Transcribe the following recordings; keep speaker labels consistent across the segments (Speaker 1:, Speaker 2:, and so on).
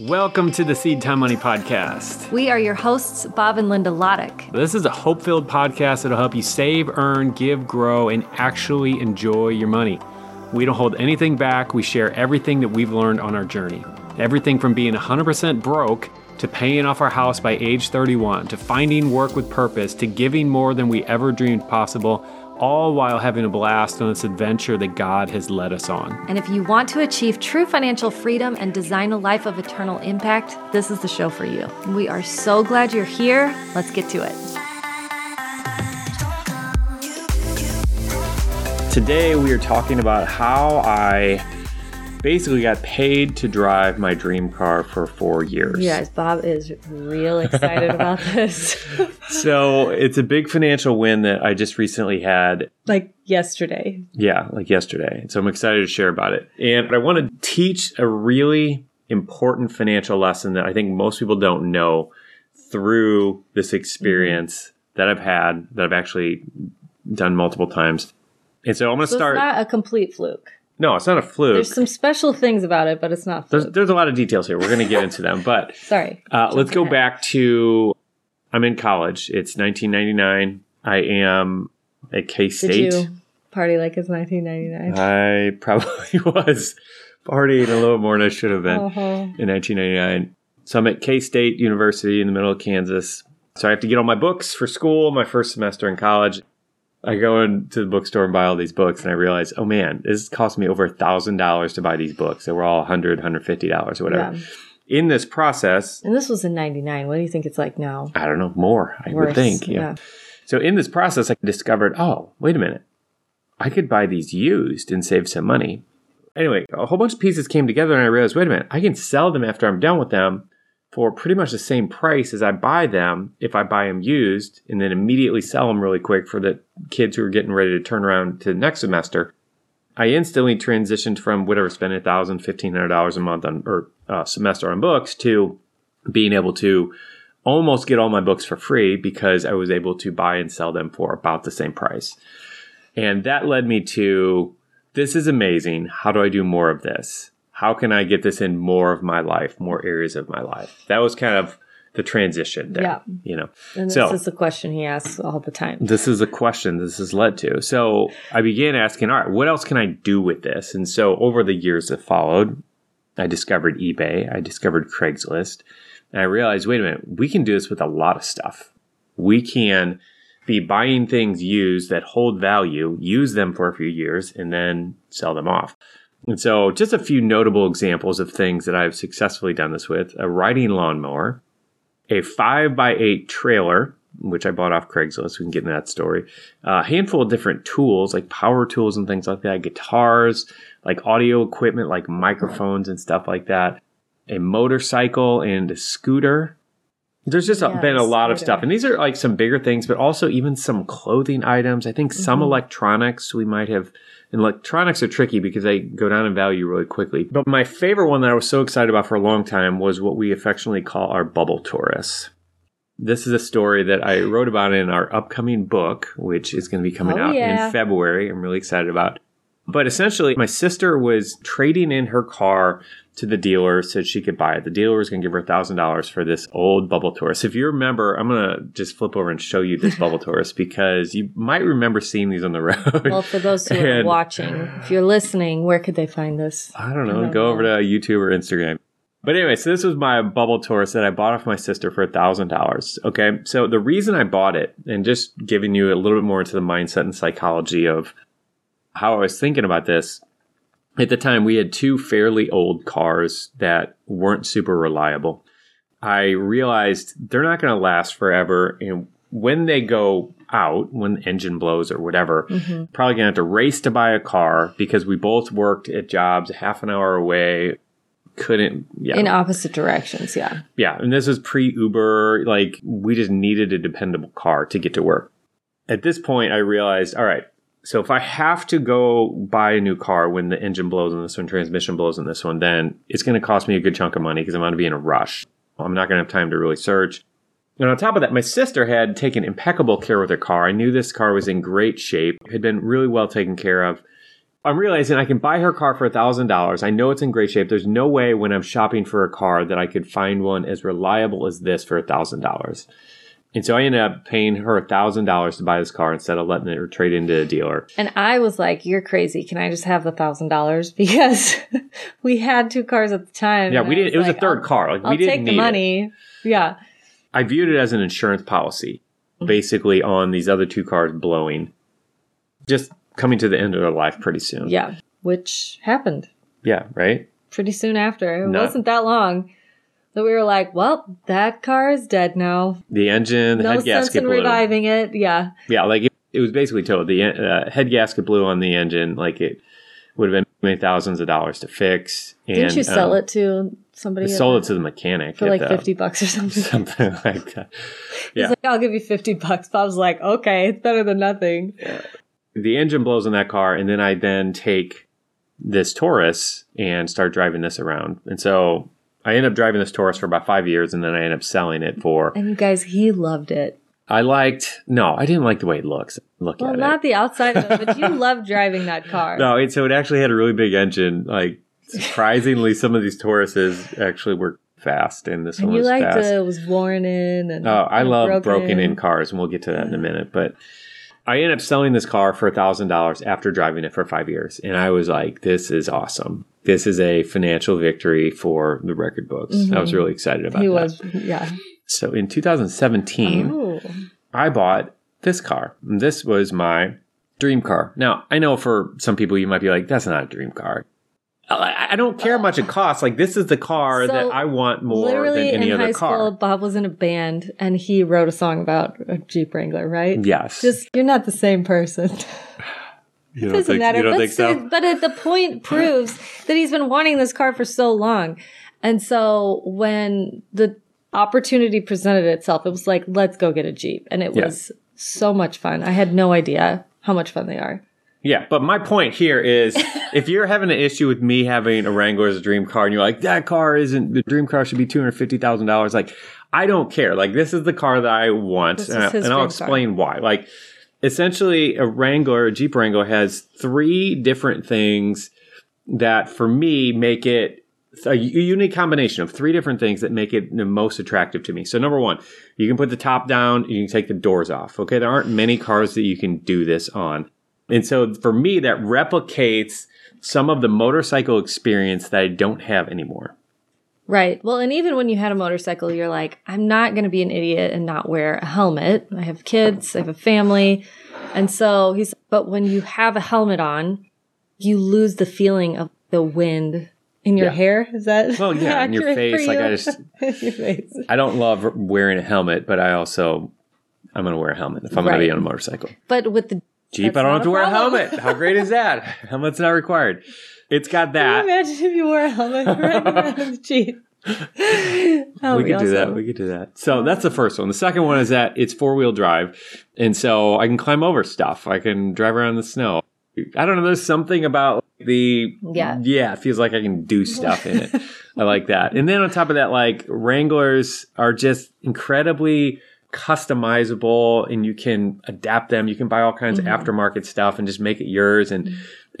Speaker 1: Welcome to the Seed Time Money Podcast.
Speaker 2: We are your hosts, Bob and Linda Lotich.
Speaker 1: This is a hope filled podcast that'll help you save, earn, give, grow, and actually enjoy your money. We don't hold anything back. We share everything that we've learned on our journey. Everything from being 100% broke to paying off our house by age 31 to finding work with purpose to giving more than we ever dreamed possible all while having a blast on this adventure that God has led us on.
Speaker 2: And if you want to achieve true financial freedom and design a life of eternal impact, this is the show for you. We are so glad you're here. Let's get to it.
Speaker 1: Today, we are talking about how I basically got paid to drive my dream car for four years.
Speaker 2: Yes, Bob is real excited about this.
Speaker 1: so it's a big financial win that I just recently had.
Speaker 2: Like yesterday.
Speaker 1: Yeah, like yesterday. So I'm excited to share about it. And I want to teach a really important financial lesson that I think most people don't know through this experience that I've had, that I've actually done multiple times. And so I'm going to
Speaker 2: So
Speaker 1: start.
Speaker 2: it's not a complete fluke.
Speaker 1: No, it's not a fluke.
Speaker 2: There's some special things about it, but it's not
Speaker 1: There's, there's a lot of details here. We're going to get into them. But
Speaker 2: Sorry.
Speaker 1: uh, let's go
Speaker 2: ahead.
Speaker 1: back to I'm in college. It's 1999. I am at K
Speaker 2: Did
Speaker 1: State.
Speaker 2: you party like it's 1999?
Speaker 1: I probably was partying a little more than I should have been
Speaker 2: Uh-huh.
Speaker 1: in 1999. So I'm at K State University in the middle of Kansas. So I have to get all my books for school, my first semester in college. I go into the bookstore and buy all these books, and I realize, oh man, this cost me over a thousand dollars to buy these books. They were all 100 $150 or whatever.
Speaker 2: Yeah.
Speaker 1: In this process,
Speaker 2: And this was in 99. What do you think it's like now?
Speaker 1: I don't know, more, I would
Speaker 2: Worse,
Speaker 1: think. Yeah. So in this process, I discovered, oh, wait a minute. I could buy these used and save some money. Anyway, a whole bunch of pieces came together and I realized, wait a minute, I can sell them after I'm done with them for pretty much the same price as I buy them if I buy them used and then immediately sell them really quick for the kids who are getting ready to turn around to the next semester. I instantly transitioned from whatever spending $1,000, $1,500 a month on or uh, semester on books to being able to almost get all my books for free because I was able to buy and sell them for about the same price. And that led me to this is amazing. How do I do more of this? How can I get this in more of my life, more areas of my life? That was kind of the transition there.
Speaker 2: Yeah.
Speaker 1: You know.
Speaker 2: And this
Speaker 1: So-
Speaker 2: is the question he asks all the time.
Speaker 1: This is a question this has led to. So I began asking, all right, what else can I do with this? And so over the years that followed, I discovered eBay, I discovered Craigslist, and I realized, wait a minute, we can do this with a lot of stuff. We can be buying things used that hold value, use them for a few years, and then sell them off. And so, just a few notable examples of things that I've successfully done this with a riding lawnmower, a five by eight trailer, which I bought off Craigslist. We can get into that story. a handful of different tools, like power tools and things like that, guitars, like audio equipment, like microphones and stuff like that, a motorcycle and a scooter. There's just
Speaker 2: Yeah,
Speaker 1: been a lot of stuff. And these are like some bigger things, but also even some clothing items. I think some
Speaker 2: Mhm.
Speaker 1: electronics we might have. And electronics are tricky because they go down in value really quickly. But my favorite one that I was so excited about for a long time was what we affectionately call our bubble Taurus. This is a story that I wrote about in our upcoming book, which is going to be coming
Speaker 2: Oh,
Speaker 1: out
Speaker 2: yeah.
Speaker 1: in February. I'm really excited about. But essentially, my sister was trading in her car to the dealer so she could buy it. The dealer was going to give her $1,000 for this old bubble Taurus. If you remember, I'm going to just flip over and show you this bubble Taurus because you might remember seeing these on the road.
Speaker 2: Well, for those who are watching, if you're listening, where could they find this?
Speaker 1: I don't know.
Speaker 2: I don't
Speaker 1: go over to YouTube or Instagram. But anyway, so this was my bubble Taurus that I bought off my sister for a thousand dollars. Okay, so the reason I bought it, and just giving you a little bit more into the mindset and psychology of how I was thinking about this. At the time, we had two fairly old cars that weren't super reliable. I realized they're not going to last forever, and when they go out, when the engine blows or whatever,
Speaker 2: Mm-hmm.
Speaker 1: probably gonna have to race to buy a car because we both worked at jobs half an hour away. Couldn't, yeah,
Speaker 2: In opposite directions, yeah.
Speaker 1: yeah. And this was pre Uber. Like we just needed a dependable car to get to work. At this point, I realized, all right. So if I have to go buy a new car when the engine blows in this one, transmission blows in this one, then it's going to cost me a good chunk of money because I'm going to be in a rush. I'm not going to have time to really search. And on top of that, my sister had taken impeccable care with her car. I knew this car was in great shape, had been really well taken care of. I'm realizing I can buy her car for $1,000. I know it's in great shape. There's no way when I'm shopping for a car that I could find one as reliable as this for $1,000. And so I ended up paying her a $1,000 to buy this car instead of letting it trade into a dealer.
Speaker 2: And I was like, "You're crazy. Can I just have the thousand dollars?" Because we had two cars at the time.
Speaker 1: Yeah, we didn't. It was a third
Speaker 2: I'll-
Speaker 1: car. Like
Speaker 2: I'll
Speaker 1: we didn't
Speaker 2: take the
Speaker 1: need it.
Speaker 2: money. Yeah.
Speaker 1: I viewed it as an insurance policy, mm-hmm. basically on these other two cars blowing, just coming to the end of their life pretty soon.
Speaker 2: Yeah. Which happened
Speaker 1: Yeah. Right.
Speaker 2: pretty soon after. It
Speaker 1: No.
Speaker 2: wasn't that long. That we were like, well, that car is dead now.
Speaker 1: The engine, the
Speaker 2: No
Speaker 1: head
Speaker 2: sense
Speaker 1: gasket
Speaker 2: in
Speaker 1: blew.
Speaker 2: reviving it. Yeah.
Speaker 1: Yeah, like it, it was basically told the uh, head gasket blew on the engine. Like it would have been many thousands of dollars to fix. And,
Speaker 2: Didn't you sell
Speaker 1: um,
Speaker 2: it to somebody
Speaker 1: I sold it to the mechanic
Speaker 2: for like
Speaker 1: the-
Speaker 2: 50 bucks or something?
Speaker 1: something like that.
Speaker 2: He's
Speaker 1: Yeah.
Speaker 2: like, I'll give you 50 bucks. Bob's like, okay, it's better than nothing.
Speaker 1: the engine blows in that car, and then I then take this Taurus and start driving this around. And so I end up driving this Taurus for about five years, and then I end up selling it for.
Speaker 2: And you guys, he loved it.
Speaker 1: I liked no, I didn't like the way it looks. Look
Speaker 2: Well,
Speaker 1: at
Speaker 2: not
Speaker 1: it.
Speaker 2: the outside of it, but you love driving that car.
Speaker 1: No, it, so it actually had a really big engine. Like surprisingly, some of these Tauruses actually work fast, and this
Speaker 2: and
Speaker 1: one
Speaker 2: you
Speaker 1: was
Speaker 2: liked
Speaker 1: fast.
Speaker 2: it. It was worn in. And
Speaker 1: Oh, I love broken. in cars, and we'll get to that in a minute. But I ended up selling this car for a thousand dollars after driving it for five years, and I was like, "This is awesome. This is a financial victory for the record books." I was mm-hmm. really excited about.
Speaker 2: He
Speaker 1: that.
Speaker 2: was, yeah.
Speaker 1: So in 2017,
Speaker 2: Oh.
Speaker 1: I bought this car. This was my dream car. Now, I know for some people you might be like, "That's not a dream car." I don't care how much it costs. Like this is the car
Speaker 2: So,
Speaker 1: that I want more
Speaker 2: Literally
Speaker 1: than any
Speaker 2: in
Speaker 1: other
Speaker 2: high
Speaker 1: car.
Speaker 2: school, Bob was in a band and he wrote a song about a Jeep Wrangler, right?
Speaker 1: Yes.
Speaker 2: Just, you're not the same person.
Speaker 1: you
Speaker 2: doesn't matter. but, but it, the point proves that he's been wanting this car for so long. And so when the opportunity presented itself, it was like, let's go get a Jeep. And it
Speaker 1: Yeah.
Speaker 2: was so much fun. I had no idea how much fun they are.
Speaker 1: Yeah, but my point here is if you're having an issue with me having a Wrangler as a dream car and you're like, that car isn't, the dream car should be $250,000, like, I don't care. Like, this is the car that I want. And,
Speaker 2: is his
Speaker 1: and I'll
Speaker 2: dream
Speaker 1: explain why. Like, essentially, a Wrangler, a Jeep Wrangler has three different things that for me make it a unique combination of three different things that make it the most attractive to me. So number one, you can put the top down, you can take the doors off. Okay, there aren't many cars that you can do this on. And so for me, that replicates some of the motorcycle experience that I don't have anymore.
Speaker 2: Right. Well, and even when you had a motorcycle, you're like, I'm not going to be an idiot and not wear a helmet. I have kids, I have a family. And so he's, but when you have a helmet on, you lose the feeling of the wind in your
Speaker 1: Yeah.
Speaker 2: hair. Is that
Speaker 1: Well, yeah, in your face, like, I just-
Speaker 2: your face.
Speaker 1: I don't love wearing a helmet, but I also I'm going to wear a helmet if I'm going to be on a motorcycle.
Speaker 2: But with the
Speaker 1: Jeep, I don't have to wear a helmet. How great is that? Helmet's not required. It's got
Speaker 2: Can you
Speaker 1: that.
Speaker 2: imagine if you wore a helmet around the? That
Speaker 1: we could do that. We could do that. So that's the first one. The second one is that it's four wheel drive, and so I can climb over stuff. I can drive around in the snow. I don't know. There's something about the
Speaker 2: Yeah.
Speaker 1: yeah. It feels like I can do stuff in it. I like that. And then on top of that, like Wranglers are just incredibly customizable, and you can adapt them. You can buy all kinds
Speaker 2: Mm-hmm.
Speaker 1: of aftermarket stuff and just make it yours. And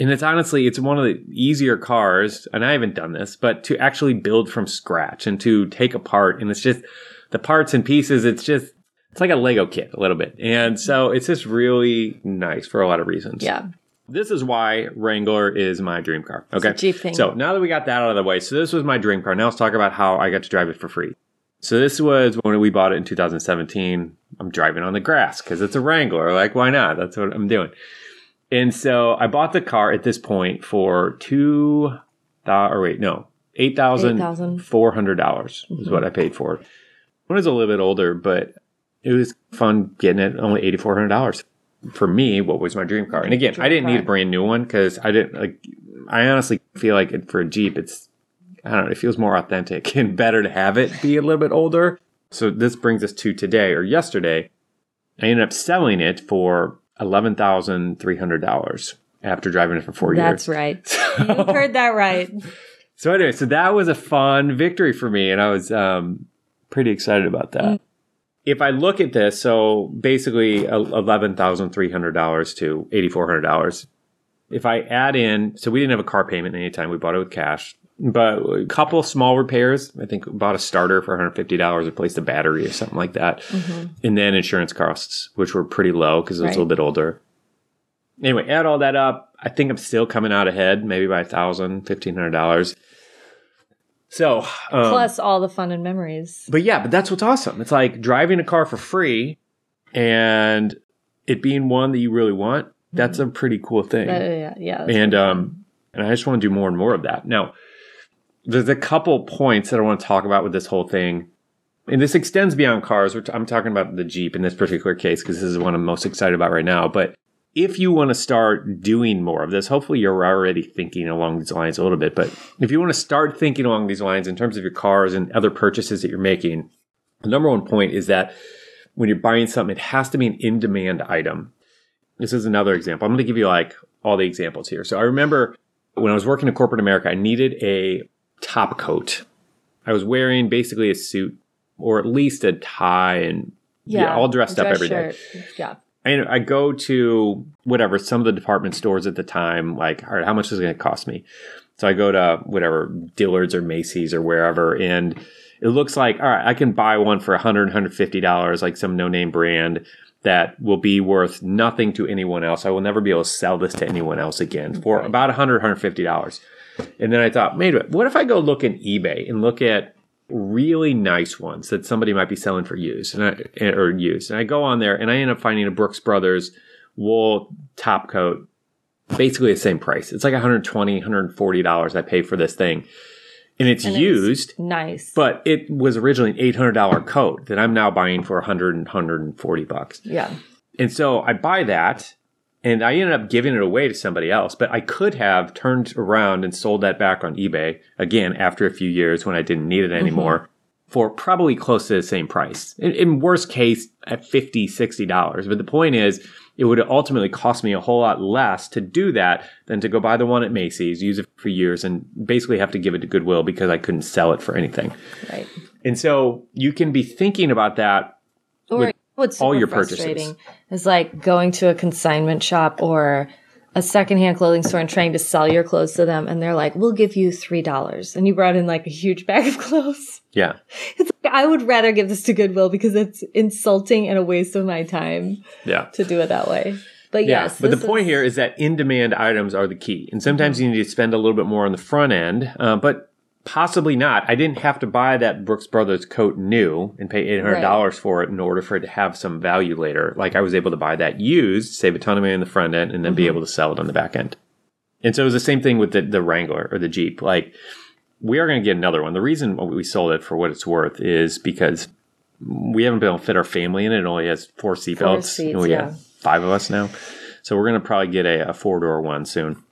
Speaker 1: and it's honestly, it's one of the easier cars, and I haven't done this, but to actually build from scratch and to take apart, and it's just the parts and pieces. It's just it's like a Lego kit a little bit, and so it's just really nice for a lot of reasons.
Speaker 2: Yeah.
Speaker 1: This is why Wrangler is my dream car. Okay.
Speaker 2: a Jeep thing.
Speaker 1: So now that we got that out of the way, so this was my dream car. Now let's talk about how I got to drive it for free. So this was when we bought it in 2017. I'm driving on the grass because it's a Wrangler. Like, why not? That's what I'm doing. And so I bought the car at this point for two, thou- or wait, no, eight thousand four hundred dollars is what I mm-hmm. paid for it. When I was a little bit older, but it was fun getting it. Only eighty four hundred dollars for me. What was my dream car? And again, I didn't need a brand new one because I didn't like. I honestly feel like for a Jeep, it's I don't know. It feels more authentic and better to have it be a little bit older. So this brings us to today or yesterday. I ended up selling it for eleven thousand three hundred dollars after driving it for four
Speaker 2: That's
Speaker 1: years.
Speaker 2: That's right. You heard that right.
Speaker 1: So anyway, so that was a fun victory for me, and I was um, pretty excited about that. If I look at this, so basically eleven thousand three hundred dollars to eighty four hundred dollars. if I add in, so we didn't have a car payment anytime. We bought it with cash, but a couple of small repairs. I think bought a starter for $150, replaced a battery or something like that. And then insurance costs, which were pretty low because it was a little bit older. Anyway, add all that up. I think I'm still coming out ahead, maybe by a thousand, fifteen hundred dollars. So, um,
Speaker 2: Plus all the fun and memories.
Speaker 1: but yeah, but that's what's awesome. It's like driving a car for free and it being one that you really want. That's a pretty cool thing.
Speaker 2: Uh, yeah, yeah.
Speaker 1: and um and I just want to do more and more of that. Now, there's a couple points that I want to talk about with this whole thing. And this extends beyond cars. T- I'm talking about the Jeep in this particular case because this is one I'm most excited about right now. But if you want to start doing more of this, hopefully you're already thinking along these lines a little bit. But if you want to start thinking along these lines in terms of your cars and other purchases that you're making, the number one point is that when you're buying something, it has to be an in demand item. This is another example. I'm going to give you like all the examples here. So I remember when I was working in corporate America, I needed a top coat. I was wearing basically a suit or at least a tie and yeah, all dressed up every day.
Speaker 2: shirt. Yeah.
Speaker 1: And I go to whatever some of the department stores at the time, like, all right, how much is it going to cost me? So I go to whatever Dillard's or Macy's or wherever, and it looks like, all right, I can buy one for 100 $150, like some no name brand that will be worth nothing to anyone else. I will never be able to sell this to anyone else again for about 100 $150. And then I thought, wait a minute, what if I go look in eBay and look at really nice ones that somebody might be selling for used and I, or used. And I go on there and I end up finding a Brooks Brothers wool top coat, basically the same price. It's like 120, 140 dollars I pay for this thing, and it's
Speaker 2: And
Speaker 1: used.
Speaker 2: Nice.
Speaker 1: but it was originally an eight hundred dollar coat that I'm now buying for 100 and 140 bucks.
Speaker 2: yeah.
Speaker 1: And so I buy that and I ended up giving it away to somebody else, but I could have turned around and sold that back on eBay again after a few years when I didn't need it mm-hmm. anymore for probably close to the same price. In, in worst case, at 50 $60. But the point is, it would ultimately cost me a whole lot less to do that than to go buy the one at Macy's, use it for years, and basically have to give it to Goodwill because I couldn't sell it for anything.
Speaker 2: Right.
Speaker 1: And so you can be thinking about that
Speaker 2: Or What's
Speaker 1: all your purchases.
Speaker 2: is like going to a consignment shop or a secondhand clothing store and trying to sell your clothes to them, and they're like, "We'll give you three dollars," and you brought in like a huge bag of clothes.
Speaker 1: Yeah.
Speaker 2: It's like, I would rather give this to Goodwill because it's insulting and a waste of my time
Speaker 1: Yeah.
Speaker 2: to do it that way. But
Speaker 1: Yeah,
Speaker 2: yes,
Speaker 1: but the
Speaker 2: this
Speaker 1: point here is that in-demand items are the key, and sometimes you need to spend a little bit more on the front end, uh, but possibly not. I didn't have to buy that Brooks Brothers coat new and pay eight hundred dollars for it in order for it to have some value later. Like I was able to buy that used, save a ton of money on the front end, and then be mm-hmm. able to sell it on the back end. And so it was the same thing with the, the Wrangler or the Jeep. Like we are going to get another one. The reason we sold it for what it's worth is because we haven't been able to fit our family in it. It only has four seatbelts.
Speaker 2: seats,
Speaker 1: and we
Speaker 2: yeah.
Speaker 1: have five of us now. So we're going to probably get a, a four door one soon.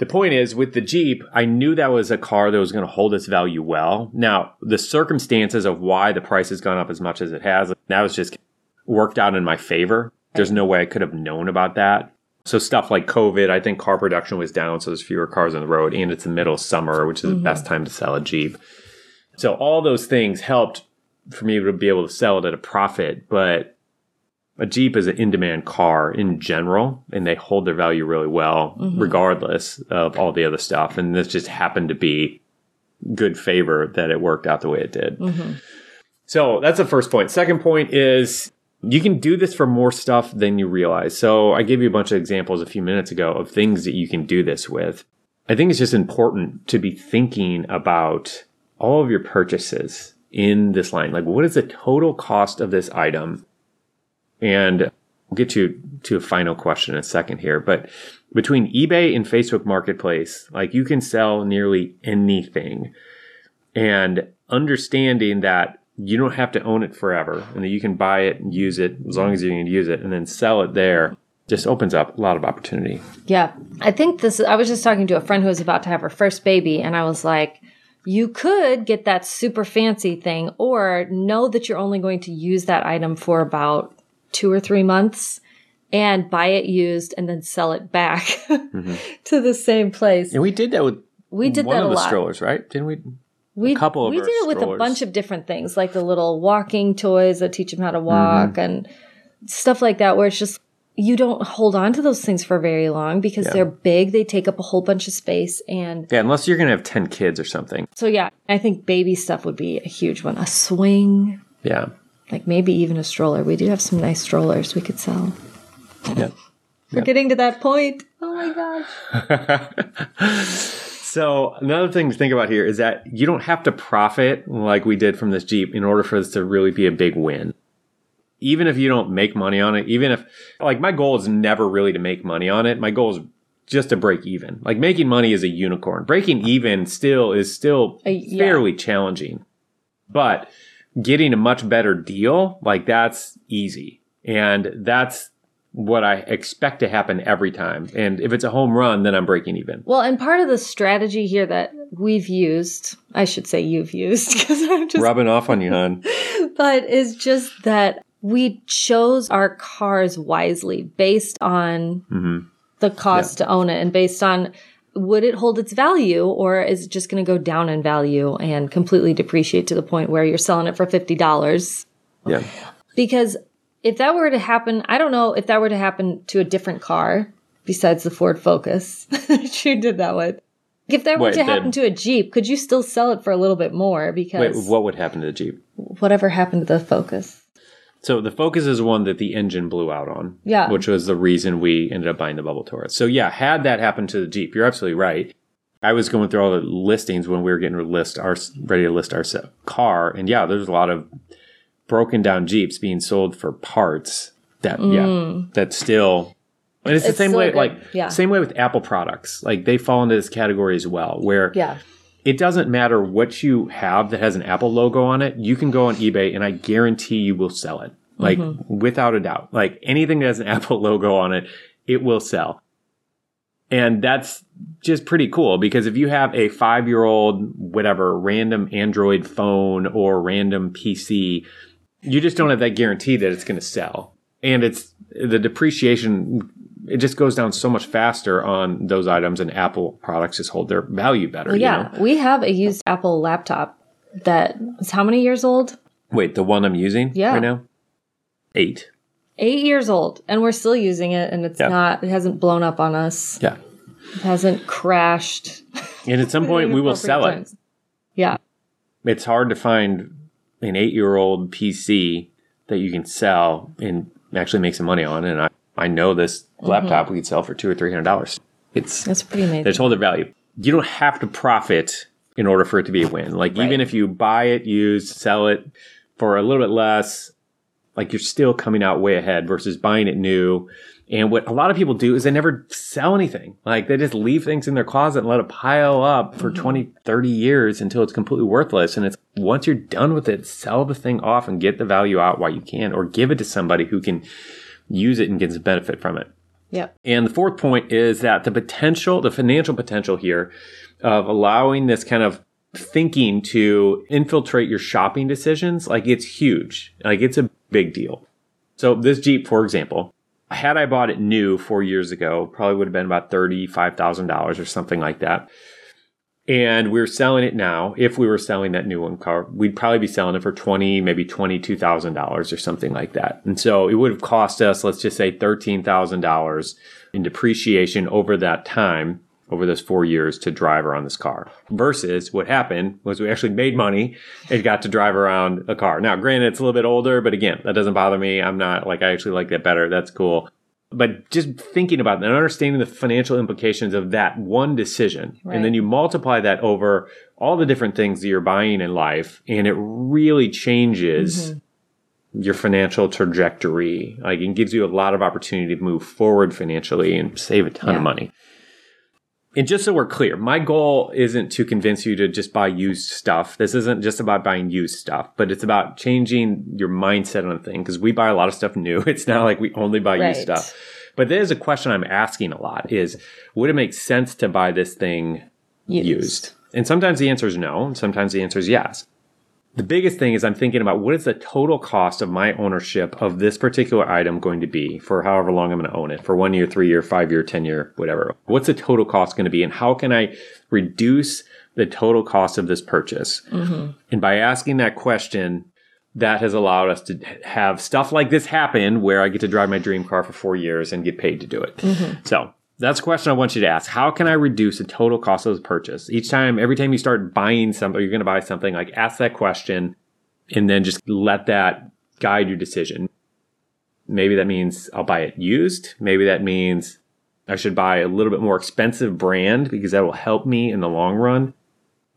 Speaker 1: The point is, with the Jeep, I knew that was a car that was going to hold its value well. Now, the circumstances of why the price has gone up as much as it has, that was just worked out in my favor. There's no way I could have known about that. So stuff like COVID, I think car production was down, so there's fewer cars on the road, and it's the middle of summer, which is the best mm-hmm. time to sell a Jeep. So all those things helped for me to be able to sell it at a profit, but a Jeep is an in-demand car in general, and they hold their value really well, mm-hmm. regardless of all the other stuff. And this just happened to be good favor that it worked out the way it did. Mm-hmm. So that's the first point. Second point is you can do this for more stuff than you realize. So I gave you a bunch of examples a few minutes ago of things that you can do this with. I think it's just important to be thinking about all of your purchases in this line. Like, what is the total cost of this item? And we'll get you to a final question in a second here. But between eBay and Facebook Marketplace, like you can sell nearly anything. And understanding that you don't have to own it forever and that you can buy it and use it as long as you can use it and then sell it there just opens up a lot of opportunity.
Speaker 2: Yeah. I think this I was just talking to a friend who was about to have her first baby and I was like, you could get that super fancy thing or know that you're only going to use that item for about 2 or 3 months and buy it used and then sell it back to the same place.
Speaker 1: And we did that with
Speaker 2: We did
Speaker 1: one
Speaker 2: that
Speaker 1: of the
Speaker 2: lot.
Speaker 1: strollers, right? Didn't we?
Speaker 2: we,
Speaker 1: couple of
Speaker 2: we did it with a bunch of different things, like the little walking toys that teach them how to
Speaker 1: Mm-hmm.
Speaker 2: walk and stuff like that, where it's just you don't hold on to those things for very long because
Speaker 1: Yeah.
Speaker 2: they're big. They take up a whole bunch of space. And
Speaker 1: Yeah, unless you're gonna have ten kids or something.
Speaker 2: so, yeah, I think baby stuff would be a huge one. A swing,
Speaker 1: Yeah.
Speaker 2: Like maybe even a stroller. We do have some nice strollers we could sell.
Speaker 1: Yeah.
Speaker 2: We're getting to that point. Oh my gosh.
Speaker 1: So another thing to think about here is that you don't have to profit like we did from this Jeep in order for this to really be a big win. Even if you don't make money on it, even if like my goal is never really to make money on it. My goal is just to break even. Like making money is a unicorn. Breaking even still is still
Speaker 2: Uh, yeah.
Speaker 1: fairly challenging. But getting a much better deal, like that's easy. And that's what I expect to happen every time. And if it's a home run, then I'm breaking even.
Speaker 2: Well, and part of the strategy here that we've used, I should say you've used, because I'm just
Speaker 1: rubbing off on you, hon.
Speaker 2: but is just that we chose our cars wisely based on
Speaker 1: Mhm.
Speaker 2: the cost to own it and based on would it hold its value or is it just going to go down in value and completely depreciate to the point where you're selling it for $50
Speaker 1: Yeah.
Speaker 2: because if that were to happen i don't know if that were to happen to a different car besides the ford focus you did that with if that were
Speaker 1: Wait,
Speaker 2: to
Speaker 1: the-
Speaker 2: happen to a jeep could you still sell it for a little bit more
Speaker 1: Wait,
Speaker 2: because
Speaker 1: what would happen to the Jeep?
Speaker 2: whatever happened to the focus
Speaker 1: So the Focus is one that the engine blew out on.
Speaker 2: Yeah.
Speaker 1: Which was the reason we ended up buying the Bubble Taurus. So yeah, had that happened to the Jeep, you're absolutely right. I was going through all the listings when we were getting to list our ready to list our car, and yeah, there's a lot of broken down Jeeps being sold for parts. That yeah, that's still. And it's,
Speaker 2: Mm. It's
Speaker 1: the same way,
Speaker 2: good,
Speaker 1: like
Speaker 2: yeah.
Speaker 1: same way with Apple products. Like they fall into this category as well, where
Speaker 2: yeah
Speaker 1: it doesn't matter what you have that has an Apple logo on it. You can go on eBay and I guarantee you will sell it. Like mm-hmm. without a doubt. Like anything that has an Apple logo on it, it will sell. And that's just pretty cool because if you have a five year old, whatever, random Android phone or random PC, you just don't have that guarantee that it's going to sell. And it's the depreciation, it just goes down so much faster on those items, and Apple products just hold their value better.
Speaker 2: Well,
Speaker 1: you
Speaker 2: yeah,
Speaker 1: know?
Speaker 2: we have a used Apple laptop that is how many years old?
Speaker 1: Wait, the one I'm using
Speaker 2: Yeah.
Speaker 1: right now? Eight.
Speaker 2: Eight years old, and we're still using it, and it's
Speaker 1: Yeah.
Speaker 2: not. It hasn't blown up on us.
Speaker 1: Yeah.
Speaker 2: It hasn't crashed.
Speaker 1: And at some point, we will sell it.
Speaker 2: Yeah,
Speaker 1: It's hard to find an eight year old PC that you can sell and actually make some money on. And I, I know this mm-hmm. laptop we could sell for two or three hundred dollars. It's
Speaker 2: that's pretty amazing.
Speaker 1: hold their value. You don't have to profit in order for it to be a win. Like even if you buy it used, sell it for a little bit less, like you're still coming out way ahead versus buying it new. And what a lot of people do is they never sell anything. Like they just leave things in their closet and let it pile up for mm-hmm. 20, 30 years until it's completely worthless. And it's once you're done with it, sell the thing off and get the value out while you can, or give it to somebody who can use it and get some benefit from it.
Speaker 2: Yep.
Speaker 1: And the fourth point is that the potential, the financial potential here of allowing this kind of thinking to infiltrate your shopping decisions, like it's huge. Like it's a big deal. So this Jeep, for example, had I bought it new four years ago, probably would have been about $35,000 or something like that. And we're selling it now. If we were selling that new one car, we'd probably be selling it for twenty, maybe twenty-two thousand dollars or something like that. And so it would have cost us, let's just say, thirteen thousand dollars in depreciation over that time, over those four years to drive around this car. Versus what happened was we actually made money and got to drive around a car. Now, granted, it's a little bit older, but again, that doesn't bother me. I'm not like I actually like that better. That's cool but just thinking about that and understanding the financial implications of that one decision
Speaker 2: Right.
Speaker 1: and then you multiply that over all the different things that you're buying in life and it really changes mm-hmm. your financial trajectory like it gives you a lot of opportunity to move forward financially and save a ton
Speaker 2: Yeah.
Speaker 1: of money and just so we're clear, my goal isn't to convince you to just buy used stuff. This isn't just about buying used stuff, but it's about changing your mindset on a thing because we buy a lot of stuff new. It's not like we only buy used stuff. But there's a question I'm asking a lot is would it make sense to buy this thing used? And sometimes the answer is no, and sometimes the answer is yes. The biggest thing is I'm thinking about what is the total cost of my ownership of this particular item going to be for however long I'm going to own it for one year, three year, five year, 10 year, whatever. What's the total cost going to be? And how can I reduce the total cost of this purchase? Mm-hmm. And by asking that question, that has allowed us to have stuff like this happen where I get to drive my dream car for four years and get paid to do it. Mm-hmm. So that's a question I want you to ask. How can I reduce the total cost of the purchase? Each time, every time you start buying something, you're going to buy something, like ask that question and then just let that guide your decision. Maybe that means I'll buy it used. Maybe that means I should buy a little bit more expensive brand because that will help me in the long run.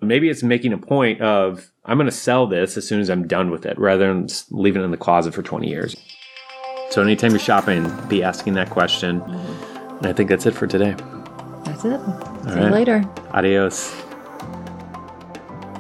Speaker 1: Maybe it's making a point of I'm going to sell this as soon as I'm done with it rather than leaving it in the closet for 20 years. So anytime you're shopping, be asking that question. And I think that's it for today.
Speaker 2: That's it. See you later.
Speaker 1: Adios.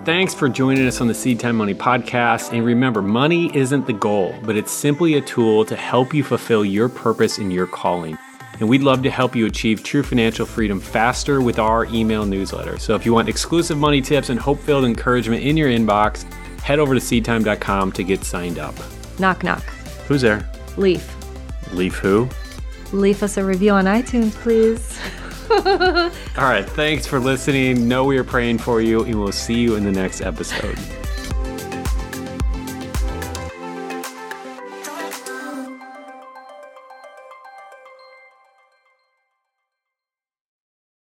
Speaker 1: Thanks for joining us on the Seed Time Money podcast. And remember, money isn't the goal, but it's simply a tool to help you fulfill your purpose and your calling. And we'd love to help you achieve true financial freedom faster with our email newsletter. So if you want exclusive money tips and hope filled encouragement in your inbox, head over to seedtime.com to get signed up.
Speaker 2: Knock, knock.
Speaker 1: Who's there?
Speaker 2: Leaf.
Speaker 1: Leaf who?
Speaker 2: Leave us a review on iTunes, please.
Speaker 1: All right. Thanks for listening. Know we are praying for you, and we'll see you in the next episode.